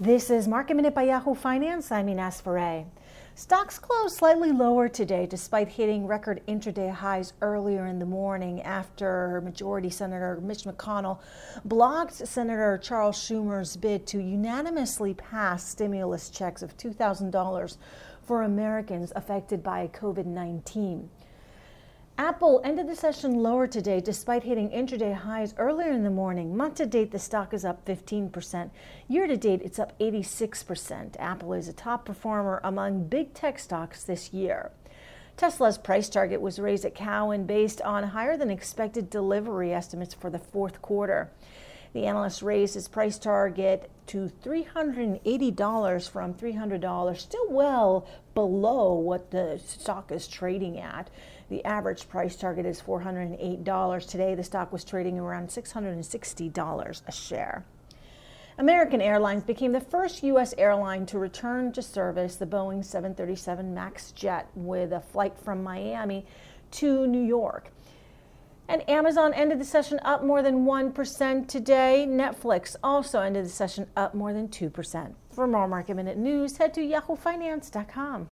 This is Market Minute by Yahoo Finance. I'm Ines Ferre. Stocks closed slightly lower today despite hitting record intraday highs earlier in the morning after Majority Senator Mitch McConnell blocked Senator Charles Schumer's bid to unanimously pass stimulus checks of $2,000 for Americans affected by COVID 19. Apple ended the session lower today despite hitting intraday highs earlier in the morning. Month to date, the stock is up 15%. Year to date, it's up 86%. Apple is a top performer among big tech stocks this year. Tesla's price target was raised at Cowen based on higher than expected delivery estimates for the fourth quarter. The analyst raised his price target to $380 from $300, still well below what the stock is trading at. The average price target is $408. Today, the stock was trading around $660 a share. American Airlines became the first U.S. airline to return to service the Boeing 737 MAX jet with a flight from Miami to New York. And Amazon ended the session up more than 1% today. Netflix also ended the session up more than 2%. For more market minute news, head to yahoofinance.com.